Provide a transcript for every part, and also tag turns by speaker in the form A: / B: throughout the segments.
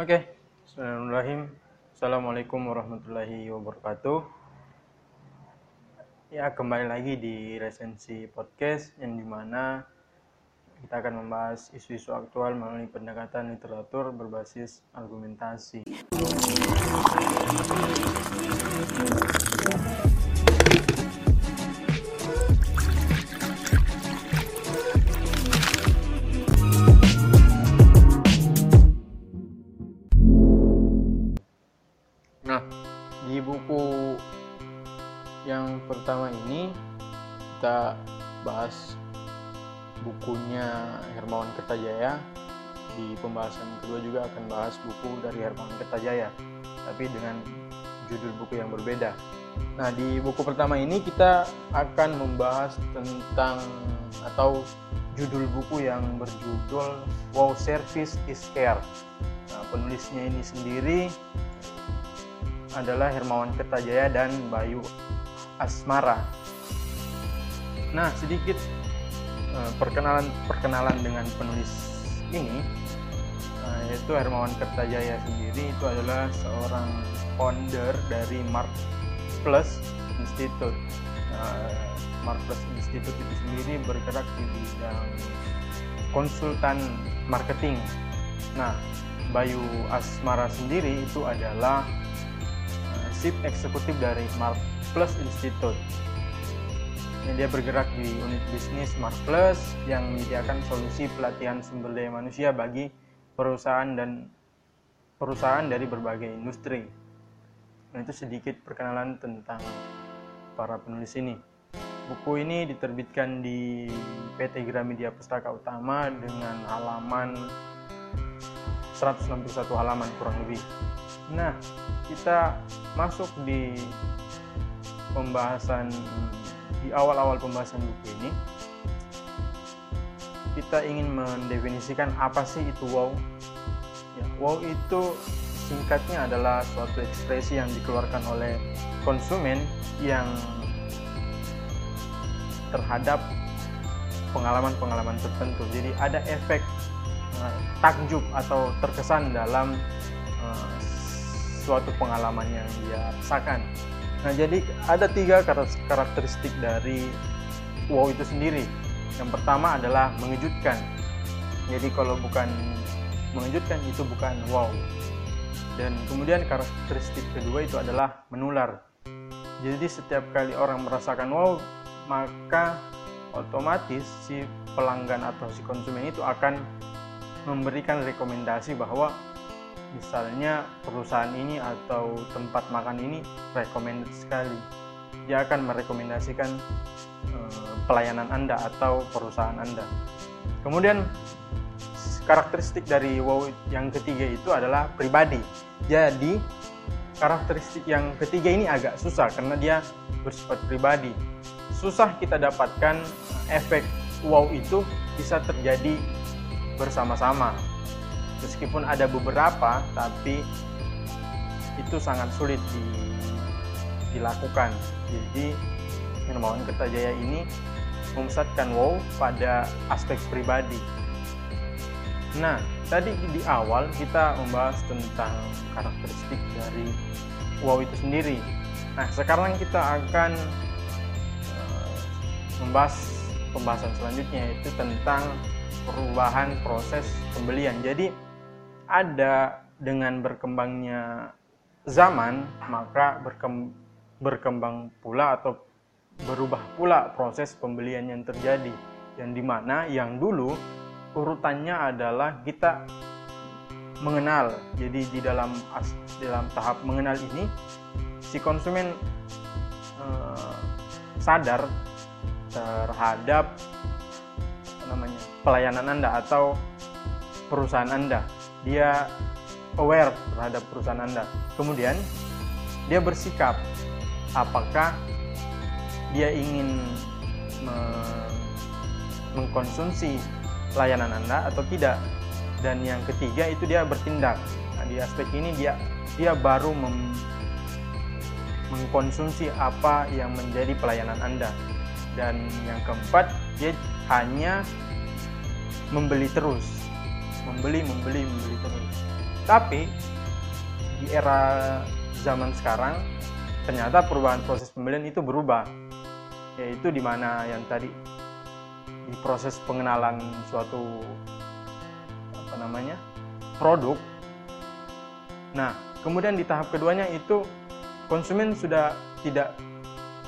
A: Oke, Bismillahirrahmanirrahim. Assalamualaikum warahmatullahi wabarakatuh. Ya, kembali lagi di resensi podcast yang di mana kita akan membahas isu-isu aktual melalui pendekatan literatur berbasis argumentasi. Buku yang pertama ini kita bahas bukunya Hermawan Kertajaya. Di pembahasan kedua juga akan bahas buku dari Hermawan Kertajaya, tapi dengan judul buku yang berbeda. Nah, di buku pertama ini kita akan membahas tentang atau judul buku yang berjudul Wow Service is Care. Nah, penulisnya ini sendiri adalah Hermawan Kertajaya dan Bayu Asmara. Nah, sedikit uh, perkenalan perkenalan dengan penulis ini uh, yaitu Hermawan Kertajaya sendiri itu adalah seorang founder dari Mark Plus Institute. Uh, Mark Plus Institute itu sendiri bergerak di bidang konsultan marketing. Nah, Bayu Asmara sendiri itu adalah Chief Eksekutif dari Mark Plus Institute. Ini dia bergerak di unit bisnis Mark Plus yang menyediakan solusi pelatihan sumber daya manusia bagi perusahaan dan perusahaan dari berbagai industri. Nah, itu sedikit perkenalan tentang para penulis ini. Buku ini diterbitkan di PT Gramedia Pustaka Utama dengan halaman 161 halaman kurang lebih. Nah, kita masuk di pembahasan di awal-awal pembahasan buku ini kita ingin mendefinisikan apa sih itu wow. Ya, wow itu singkatnya adalah suatu ekspresi yang dikeluarkan oleh konsumen yang terhadap pengalaman-pengalaman tertentu. Jadi ada efek uh, takjub atau terkesan dalam uh, suatu pengalaman yang dia rasakan. Nah, jadi ada tiga karakteristik dari wow itu sendiri. Yang pertama adalah mengejutkan. Jadi kalau bukan mengejutkan itu bukan wow. Dan kemudian karakteristik kedua itu adalah menular. Jadi setiap kali orang merasakan wow, maka otomatis si pelanggan atau si konsumen itu akan memberikan rekomendasi bahwa misalnya perusahaan ini atau tempat makan ini recommended sekali. Dia akan merekomendasikan uh, pelayanan Anda atau perusahaan Anda. Kemudian karakteristik dari wow yang ketiga itu adalah pribadi. Jadi karakteristik yang ketiga ini agak susah karena dia bersifat pribadi. Susah kita dapatkan efek wow itu bisa terjadi bersama-sama meskipun ada beberapa tapi itu sangat sulit di, dilakukan. Jadi Hermawan Kertajaya ini memusatkan wow pada aspek pribadi. Nah tadi di awal kita membahas tentang karakteristik dari wow itu sendiri. Nah sekarang kita akan uh, membahas pembahasan selanjutnya yaitu tentang perubahan proses pembelian. Jadi ada dengan berkembangnya zaman maka berkembang, pula atau berubah pula proses pembelian yang terjadi. Yang di mana yang dulu urutannya adalah kita mengenal. Jadi di dalam dalam tahap mengenal ini si konsumen eh, sadar terhadap namanya pelayanan anda atau perusahaan anda dia aware terhadap perusahaan Anda. Kemudian dia bersikap apakah dia ingin me mengkonsumsi layanan Anda atau tidak. Dan yang ketiga itu dia bertindak. Nah, di aspek ini dia dia baru mem mengkonsumsi apa yang menjadi pelayanan Anda. Dan yang keempat, dia hanya membeli terus membeli membeli membeli terus. Tapi di era zaman sekarang ternyata perubahan proses pembelian itu berubah. Yaitu di mana yang tadi di proses pengenalan suatu apa namanya produk. Nah kemudian di tahap keduanya itu konsumen sudah tidak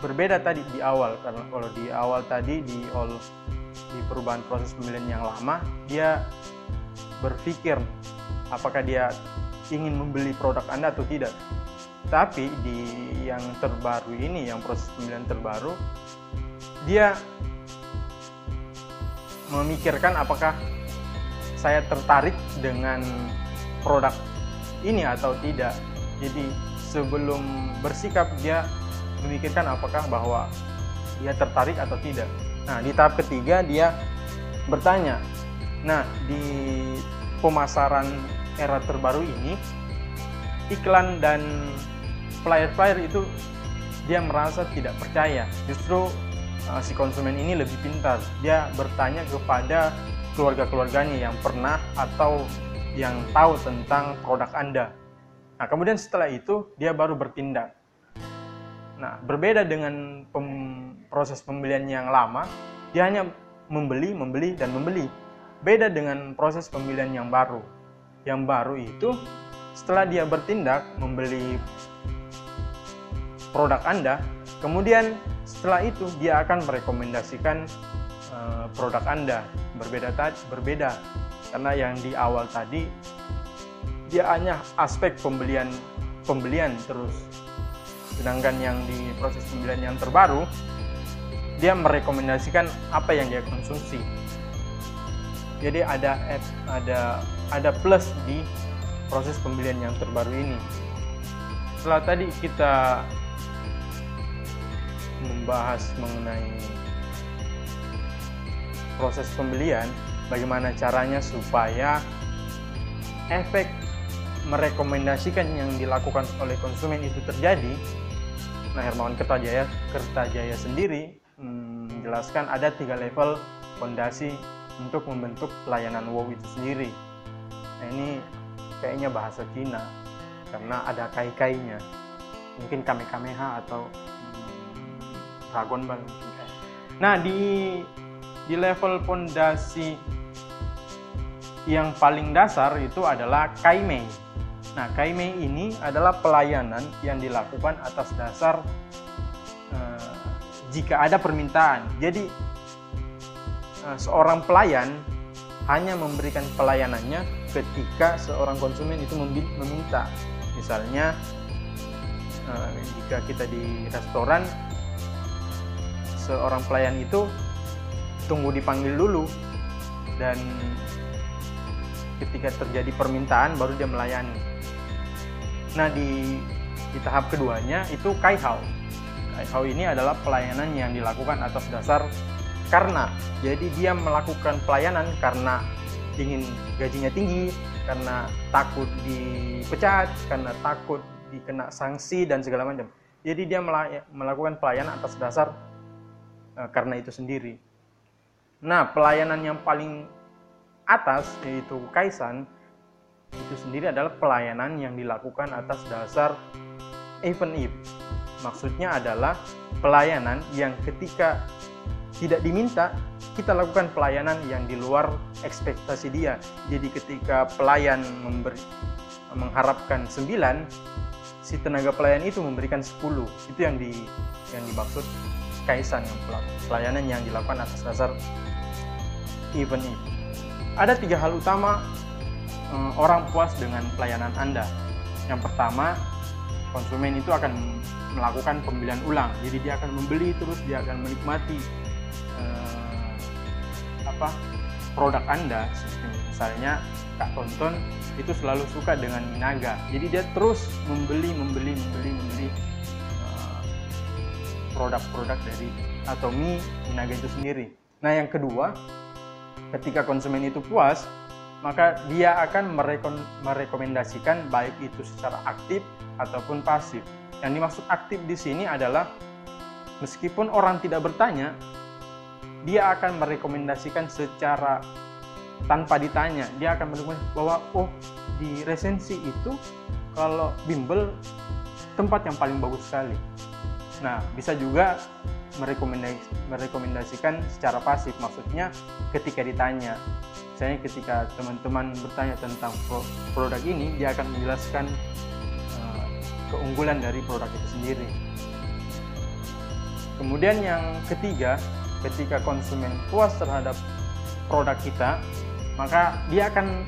A: berbeda tadi di awal. Karena kalau di awal tadi di all di perubahan proses pembelian yang lama dia berpikir apakah dia ingin membeli produk Anda atau tidak. Tapi di yang terbaru ini yang proses pembelian terbaru dia memikirkan apakah saya tertarik dengan produk ini atau tidak. Jadi sebelum bersikap dia memikirkan apakah bahwa dia tertarik atau tidak. Nah di tahap ketiga dia bertanya nah di pemasaran era terbaru ini iklan dan flyer-flyer itu dia merasa tidak percaya. Justru uh, si konsumen ini lebih pintar. Dia bertanya kepada keluarga-keluarganya yang pernah atau yang tahu tentang produk Anda. Nah, kemudian setelah itu dia baru bertindak. Nah, berbeda dengan pem proses pembelian yang lama, dia hanya membeli, membeli, dan membeli. Beda dengan proses pembelian yang baru. Yang baru itu setelah dia bertindak membeli produk Anda, kemudian setelah itu dia akan merekomendasikan uh, produk Anda. Berbeda tadi, berbeda karena yang di awal tadi dia hanya aspek pembelian pembelian terus. Sedangkan yang di proses pembelian yang terbaru dia merekomendasikan apa yang dia konsumsi. Jadi ada ada ada plus di proses pembelian yang terbaru ini. Setelah tadi kita membahas mengenai proses pembelian, bagaimana caranya supaya efek merekomendasikan yang dilakukan oleh konsumen itu terjadi. Nah, Hermawan Kertajaya, Kertajaya sendiri hmm, menjelaskan ada tiga level fondasi untuk membentuk pelayanan WOW itu sendiri. Nah, ini kayaknya bahasa Cina karena ada kai-kainya. Mungkin kame-kameha atau Dragon Ball nah di di level pondasi yang paling dasar itu adalah Kaimei nah Kaimei ini adalah pelayanan yang dilakukan atas dasar uh, jika ada permintaan jadi seorang pelayan hanya memberikan pelayanannya ketika seorang konsumen itu meminta misalnya uh, jika kita di restoran seorang pelayan itu tunggu dipanggil dulu dan ketika terjadi permintaan baru dia melayani. Nah di di tahap keduanya itu kaihao. Kaihao ini adalah pelayanan yang dilakukan atas dasar karena. Jadi dia melakukan pelayanan karena ingin gajinya tinggi, karena takut dipecat, karena takut dikena sanksi dan segala macam. Jadi dia melakukan pelayanan atas dasar Eh, karena itu sendiri. Nah, pelayanan yang paling atas yaitu kaisan itu sendiri adalah pelayanan yang dilakukan atas dasar event if. Maksudnya adalah pelayanan yang ketika tidak diminta kita lakukan pelayanan yang di luar ekspektasi dia. Jadi ketika pelayan memberi mengharapkan 9 si tenaga pelayan itu memberikan 10. Itu yang di yang dimaksud kaisan yang pelayanan yang dilakukan atas dasar event ini. Ada tiga hal utama um, orang puas dengan pelayanan Anda. Yang pertama, konsumen itu akan melakukan pembelian ulang. Jadi dia akan membeli terus, dia akan menikmati apa produk Anda. Misalnya Kak Tonton itu selalu suka dengan Minaga. Jadi dia terus membeli, membeli, membeli, membeli produk-produk dari Atomi Minaga itu sendiri. Nah, yang kedua, ketika konsumen itu puas, maka dia akan merekom merekomendasikan baik itu secara aktif ataupun pasif. Yang dimaksud aktif di sini adalah meskipun orang tidak bertanya, dia akan merekomendasikan secara tanpa ditanya. Dia akan menemukan bahwa oh di resensi itu kalau bimbel tempat yang paling bagus sekali. Nah, bisa juga merekomendasikan secara pasif, maksudnya ketika ditanya, misalnya ketika teman-teman bertanya tentang produk ini, dia akan menjelaskan uh, keunggulan dari produk itu sendiri. Kemudian yang ketiga, ketika konsumen puas terhadap produk kita, maka dia akan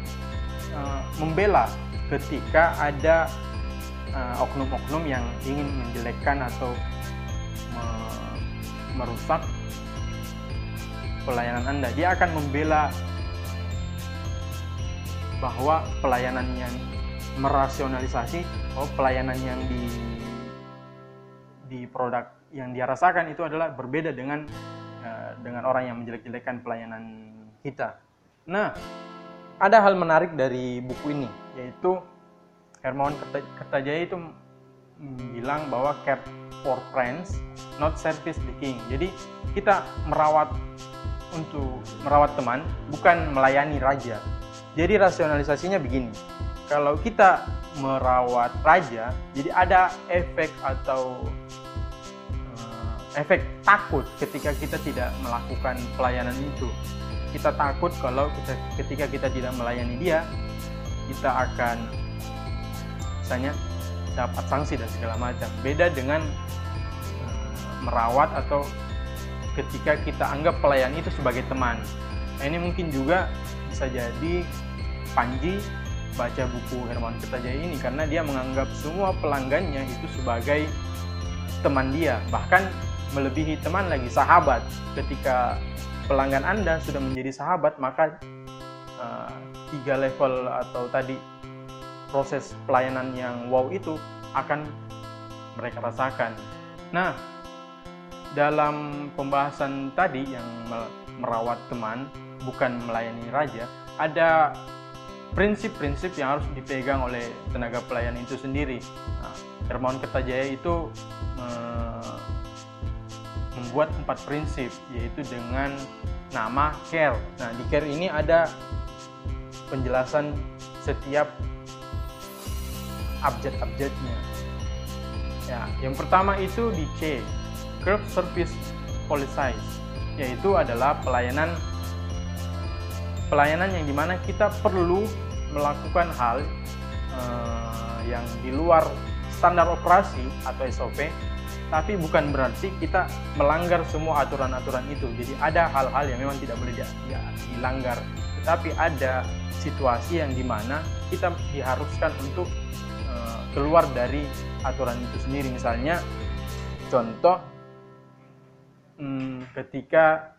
A: uh, membela ketika ada uh, oknum-oknum uh, yang ingin menjelekkan atau me merusak pelayanan Anda. Dia akan membela bahwa pelayanan yang merasionalisasi, oh pelayanan yang di di produk yang dia rasakan itu adalah berbeda dengan dengan orang yang menjelek-jelekan pelayanan kita. Nah, ada hal menarik dari buku ini, yaitu Hermawan Kertajaya itu bilang bahwa care for friends, not service the king. Jadi kita merawat untuk merawat teman, bukan melayani raja. Jadi rasionalisasinya begini, kalau kita merawat raja, jadi ada efek atau uh, efek takut ketika kita tidak melakukan pelayanan itu. Kita takut kalau kita, ketika kita tidak melayani dia kita akan misalnya dapat sanksi dan segala macam. Beda dengan uh, merawat atau ketika kita anggap pelayan itu sebagai teman. Nah, ini mungkin juga bisa jadi Panji baca buku Hermawan Kertajaya ini karena dia menganggap semua pelanggannya itu sebagai teman dia. Bahkan melebihi teman lagi sahabat ketika pelanggan Anda sudah menjadi sahabat, maka uh, tiga level atau tadi proses pelayanan yang wow itu akan mereka rasakan. Nah, dalam pembahasan tadi yang merawat teman bukan melayani raja, ada prinsip-prinsip yang harus dipegang oleh tenaga pelayan itu sendiri. Nah, Hermawan Kertajaya itu membuat empat prinsip yaitu dengan nama care. Nah di care ini ada penjelasan setiap abjad-abjadnya. Ya, yang pertama itu di C, curve service policy, yaitu adalah pelayanan pelayanan yang di mana kita perlu melakukan hal uh, yang di luar standar operasi atau SOP tapi bukan berarti kita melanggar semua aturan-aturan itu. Jadi ada hal-hal yang memang tidak boleh ya, dilanggar, tetapi ada situasi yang di mana kita diharuskan untuk uh, keluar dari aturan itu sendiri. Misalnya, contoh hmm, ketika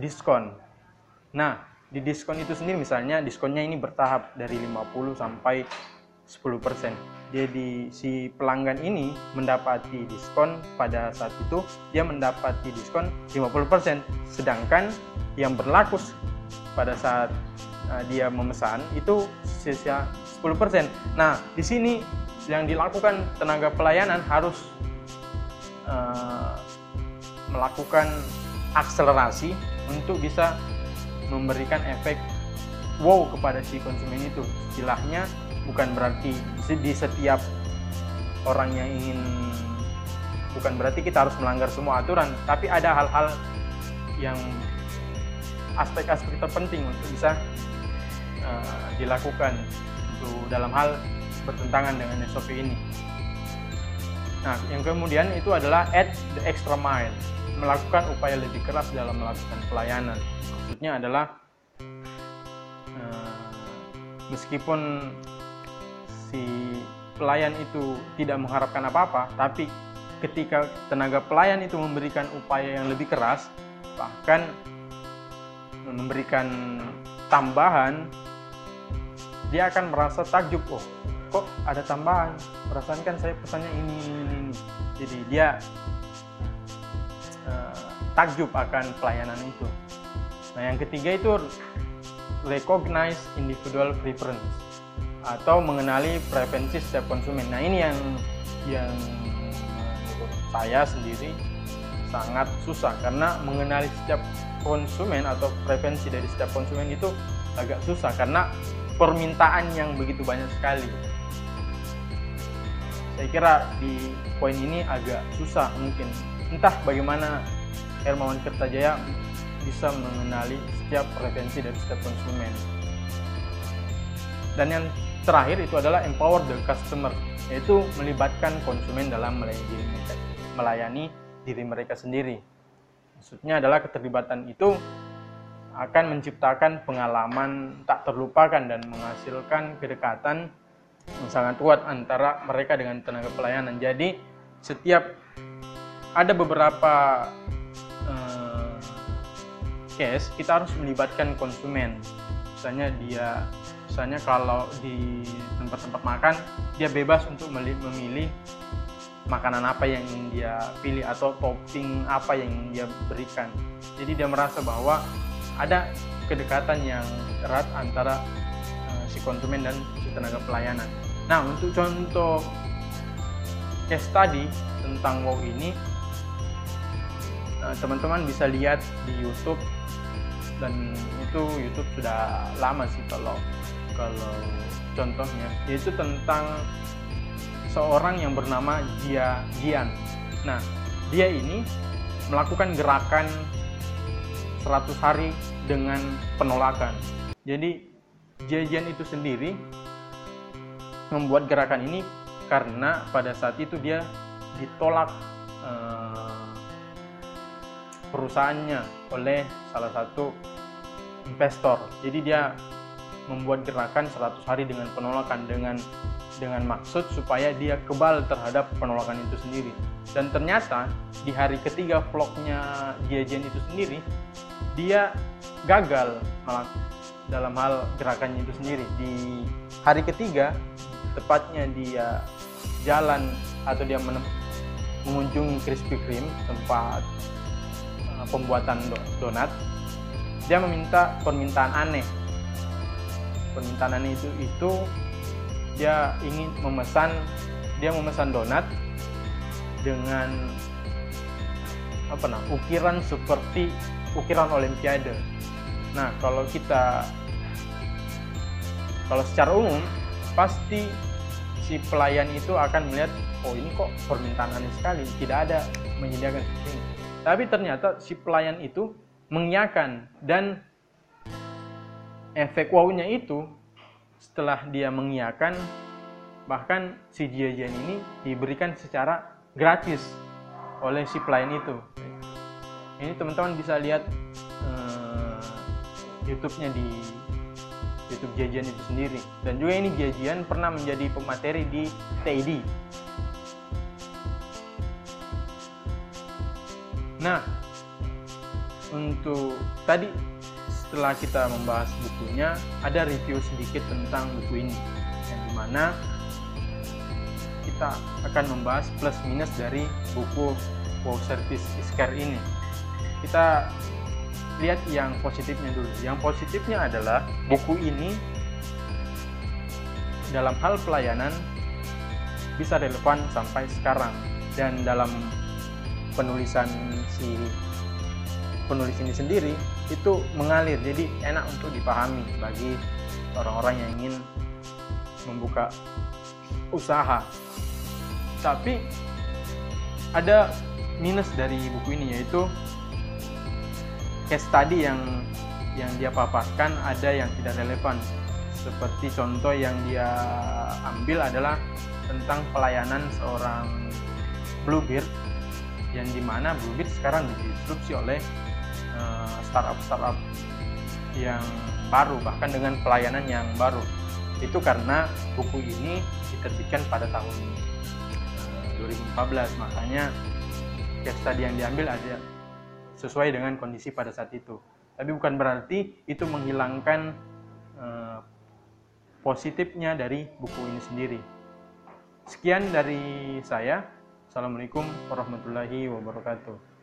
A: diskon. Nah, di diskon itu sendiri misalnya diskonnya ini bertahap dari 50 sampai 10% jadi si pelanggan ini mendapati diskon pada saat itu dia mendapati diskon 50% sedangkan yang berlaku pada saat uh, dia memesan itu sisa 10%. Nah, di sini yang dilakukan tenaga pelayanan harus uh, melakukan akselerasi untuk bisa memberikan efek wow kepada si konsumen itu. Istilahnya bukan berarti di setiap orang yang ingin bukan berarti kita harus melanggar semua aturan tapi ada hal-hal yang aspek-aspek terpenting untuk bisa uh, dilakukan untuk dalam hal bertentangan dengan SOP ini. Nah, yang kemudian itu adalah add the extra mile, melakukan upaya lebih keras dalam melakukan pelayanan. Maksudnya adalah uh, meskipun si pelayan itu tidak mengharapkan apa-apa, tapi ketika tenaga pelayan itu memberikan upaya yang lebih keras, bahkan memberikan tambahan, dia akan merasa takjub, oh kok ada tambahan, perasaan kan saya pesannya ini, ini, ini. Jadi dia uh, takjub akan pelayanan itu. Nah yang ketiga itu recognize individual preference atau mengenali preferensi setiap konsumen. Nah ini yang yang saya sendiri sangat susah karena mengenali setiap konsumen atau preferensi dari setiap konsumen itu agak susah karena permintaan yang begitu banyak sekali. Saya kira di poin ini agak susah mungkin. Entah bagaimana Hermawan Kertajaya bisa mengenali setiap preferensi dari setiap konsumen. Dan yang terakhir itu adalah empower the customer, yaitu melibatkan konsumen dalam melayani diri mereka, melayani diri mereka sendiri. Maksudnya adalah keterlibatan itu akan menciptakan pengalaman tak terlupakan dan menghasilkan kedekatan yang sangat kuat antara mereka dengan tenaga pelayanan. Jadi setiap ada beberapa uh, case kita harus melibatkan konsumen. Misalnya dia, misalnya kalau di tempat-tempat makan dia bebas untuk memilih makanan apa yang ingin dia pilih atau topping apa yang dia berikan. Jadi dia merasa bahwa ada kedekatan yang erat antara uh, si konsumen dan si tenaga pelayanan. Nah, untuk contoh case study tentang WOW ini, eh, teman-teman bisa lihat di YouTube dan itu YouTube sudah lama sih kalau kalau contohnya yaitu tentang seorang yang bernama Jia Jian. Nah, dia ini melakukan gerakan 100 hari dengan penolakan. Jadi Jajan itu sendiri membuat gerakan ini karena pada saat itu dia ditolak eh, perusahaannya oleh salah satu investor. Jadi dia membuat gerakan 100 hari dengan penolakan dengan dengan maksud supaya dia kebal terhadap penolakan itu sendiri. Dan ternyata di hari ketiga vlognya Jajan itu sendiri dia gagal dalam hal gerakannya itu sendiri di hari ketiga tepatnya dia jalan atau dia mengunjungi Krispy Kreme tempat uh, pembuatan do donat dia meminta permintaan aneh permintaan itu itu dia ingin memesan dia memesan donat dengan apa nah ukiran seperti ukiran olimpiade. Nah, kalau kita kalau secara umum pasti si pelayan itu akan melihat oh ini kok permintaan aneh sekali, tidak ada menyediakan seperti. Tapi ternyata si pelayan itu mengiyakan dan efek wow-nya itu setelah dia mengiyakan bahkan si jajan ini diberikan secara gratis oleh si pelayan itu. Ini teman-teman bisa lihat uh, YouTube-nya di YouTube Jajan itu sendiri. Dan juga ini Jajan pernah menjadi pemateri di TID nah untuk tadi setelah kita membahas bukunya ada review sedikit tentang buku ini yang di mana kita akan membahas plus minus dari buku Wow Service Iskar ini kita lihat yang positifnya dulu. Yang positifnya adalah buku ini dalam hal pelayanan bisa relevan sampai sekarang dan dalam penulisan si penulis ini sendiri itu mengalir. Jadi enak untuk dipahami bagi orang-orang yang ingin membuka usaha. Tapi ada minus dari buku ini yaitu case study yang yang dia paparkan ada yang tidak relevan. Seperti contoh yang dia ambil adalah tentang pelayanan seorang Bluebird yang di mana Bluebird sekarang didisrupsi oleh startup-startup yang baru bahkan dengan pelayanan yang baru itu karena buku ini diterbitkan pada tahun uh, eh, 2014 makanya case study yang diambil ada sesuai dengan kondisi pada saat itu. Tapi bukan berarti itu menghilangkan uh, positifnya dari buku ini sendiri. Sekian dari saya. Assalamualaikum warahmatullahi wabarakatuh.